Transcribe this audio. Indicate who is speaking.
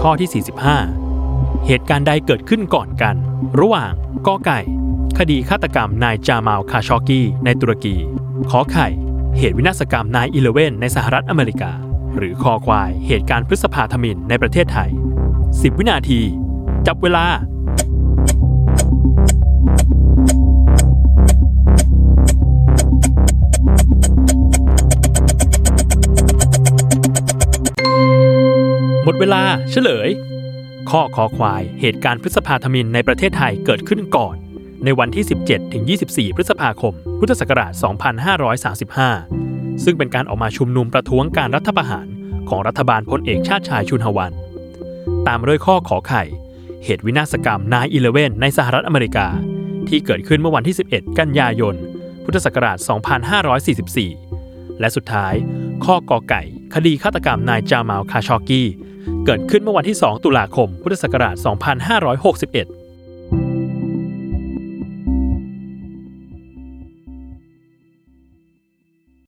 Speaker 1: ข้อที่ 45 เหตุการณ์ใดเกิดขึ้นก่อนกัน ระหว่างกอไก่ คดีฆาตกรรมนายจามาลคาชอกีในตุรกี ขอไข่ เหตุวินาศกรรมนายอิเลเวนในสหรัฐอเมริกา หรือคอควาย เหตุการณ์พฤษภาธมินในประเทศไทย 10 วินาที จับเวลา มดเวลาเฉลย ข้อคอควาย เหตุการณ์พฤษภาธมินในประเทศไทยเกิดขึ้นก่อน ในวันที่ 17ถึง24 พฤษภาคม พุทธศักราช 2535 ซึ่งเป็นการออกมาชุมนุมประท้วงการรัฐประหารของรัฐบาลพลเอกชาติชายชุนหวัน ตามด้วยข้อขอไข่ เหตุวินาศกรรมนายอิเลเวนในสหรัฐอเมริกา ที่เกิดขึ้นเมื่อวันที่ 11 กันยายน พุทธศักราช 2544 และสุดท้าย ข้อกอไก่ คดีฆาตกรรมนายจามาลคาชอกีเกิดขึ้นเมื่อวันที่ 2 ตุลาคม พุทธศักราช 2561